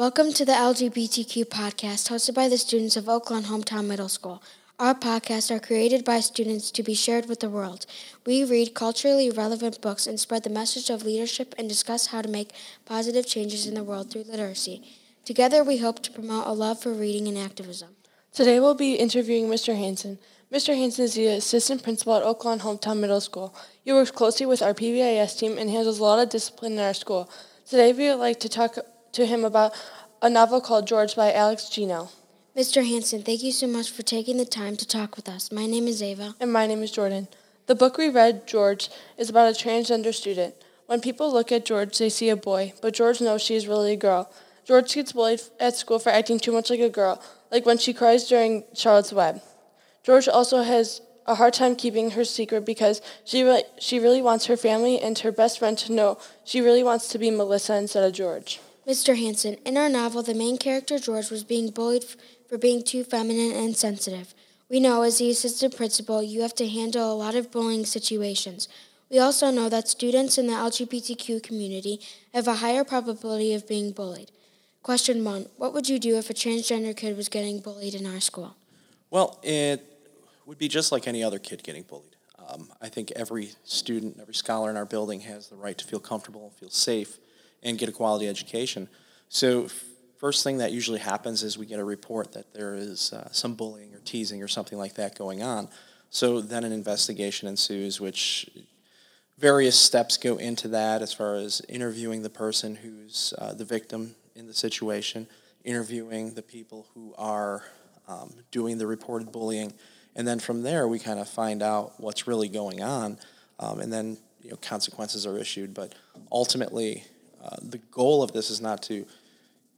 Welcome to the LGBTQ podcast hosted by the students of Oak Lawn Hometown Middle School. Our podcasts are created by students to be shared with the world. We read culturally relevant books and spread the message of leadership and discuss how to make positive changes in the world through literacy. Together, we hope to promote a love for reading and activism. Today, we'll be interviewing Mr. Hanson. Mr. Hanson is the assistant principal at Oak Lawn Hometown Middle School. He works closely with our PBIS team and handles a lot of discipline in our school. Today, we would like to talk to him about a novel called George by Alex Gino. Mr. Hanson, thank you so much for taking the time to talk with us. My name is Ava. And my name is Jordan. The book we read, George, is about a transgender student. When people look at George, they see a boy, but George knows she is really a girl. George gets bullied at school for acting too much like a girl, like when she cries during Charlotte's Web. George also has a hard time keeping her secret because she really, she really wants her family and her best friend to know she really wants to be Melissa instead of George. Mr. Hanson, in our novel, the main character, George, was being bullied for being too feminine and sensitive. We know as the assistant principal, you have to handle a lot of bullying situations. We also know that students in the LGBTQ community have a higher probability of being bullied. Question one What would you do if a transgender kid was getting bullied in our school? Well, it would be just like any other kid getting bullied. Um, I think every student, every scholar in our building has the right to feel comfortable, and feel safe, and get a quality education. So, first thing that usually happens is we get a report that there is uh, some bullying or teasing or something like that going on. So then an investigation ensues, which various steps go into that as far as interviewing the person who's uh, the victim in the situation, interviewing the people who are um, doing the reported bullying, and then from there we kind of find out what's really going on, um, and then you know consequences are issued. But ultimately, uh, the goal of this is not to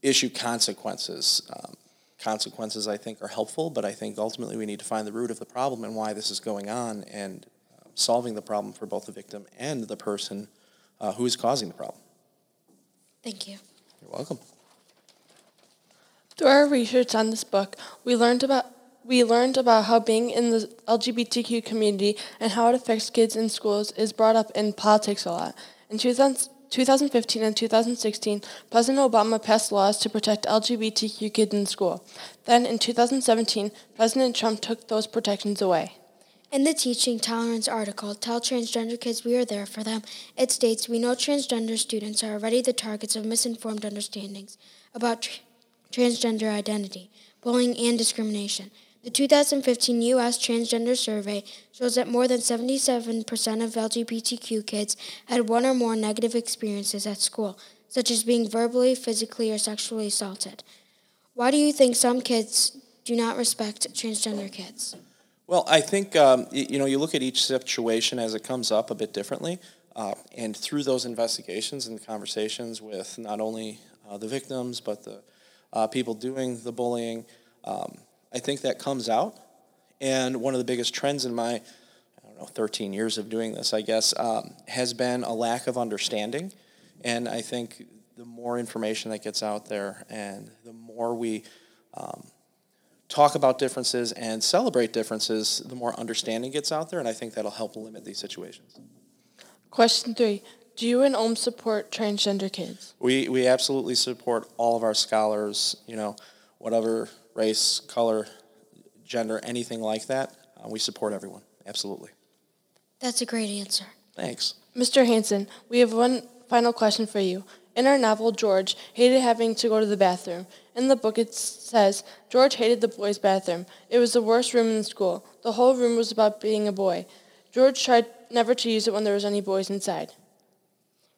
issue consequences. Um, consequences, I think, are helpful, but I think ultimately we need to find the root of the problem and why this is going on and uh, solving the problem for both the victim and the person uh, who is causing the problem. Thank you. You're welcome. Through our research on this book, we learned about we learned about how being in the LGBTQ community and how it affects kids in schools is brought up in politics a lot. In 2000, 2015 and 2016, President Obama passed laws to protect LGBTQ kids in school. Then in 2017, President Trump took those protections away. In the Teaching Tolerance article, Tell Transgender Kids We Are There for Them, it states We know transgender students are already the targets of misinformed understandings about tr- transgender identity, bullying, and discrimination. The 2015 U.S. Transgender Survey shows that more than 77% of LGBTQ kids had one or more negative experiences at school, such as being verbally, physically, or sexually assaulted. Why do you think some kids do not respect transgender kids? Well, I think um, you know you look at each situation as it comes up a bit differently, uh, and through those investigations and conversations with not only uh, the victims but the uh, people doing the bullying. Um, I think that comes out. And one of the biggest trends in my, I don't know, 13 years of doing this, I guess, um, has been a lack of understanding. And I think the more information that gets out there and the more we um, talk about differences and celebrate differences, the more understanding gets out there. And I think that'll help limit these situations. Question three Do you and OHM support transgender kids? We, we absolutely support all of our scholars, you know, whatever race, color, gender, anything like that. Uh, we support everyone. Absolutely. That's a great answer. Thanks. Mr. Hanson, we have one final question for you. In our novel, George hated having to go to the bathroom. In the book, it says George hated the boys' bathroom. It was the worst room in the school. The whole room was about being a boy. George tried never to use it when there was any boys inside.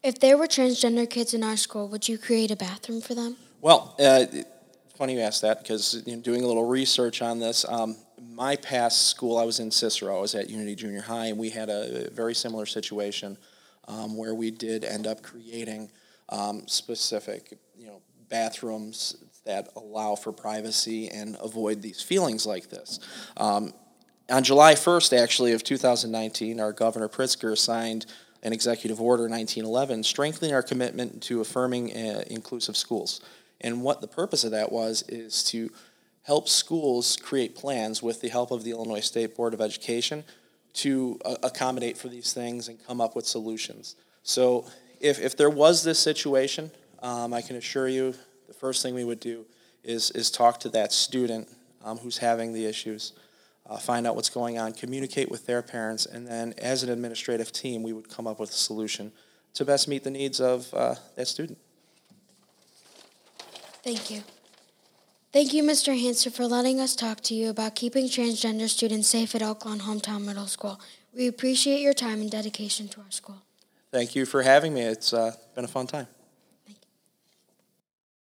If there were transgender kids in our school, would you create a bathroom for them? Well, uh, funny you asked that because you know, doing a little research on this, um, my past school, I was in Cicero. I was at Unity Junior High, and we had a very similar situation um, where we did end up creating um, specific, you know, bathrooms that allow for privacy and avoid these feelings like this. Um, on July 1st, actually, of 2019, our Governor Pritzker signed an executive order 1911 strengthening our commitment to affirming uh, inclusive schools. And what the purpose of that was is to help schools create plans with the help of the Illinois State Board of Education to uh, accommodate for these things and come up with solutions. So if, if there was this situation, um, I can assure you the first thing we would do is, is talk to that student um, who's having the issues, uh, find out what's going on, communicate with their parents, and then as an administrative team, we would come up with a solution to best meet the needs of uh, that student. Thank you. Thank you, Mr. Hanser, for letting us talk to you about keeping transgender students safe at Lawn Hometown Middle School. We appreciate your time and dedication to our school. Thank you for having me. It's uh, been a fun time.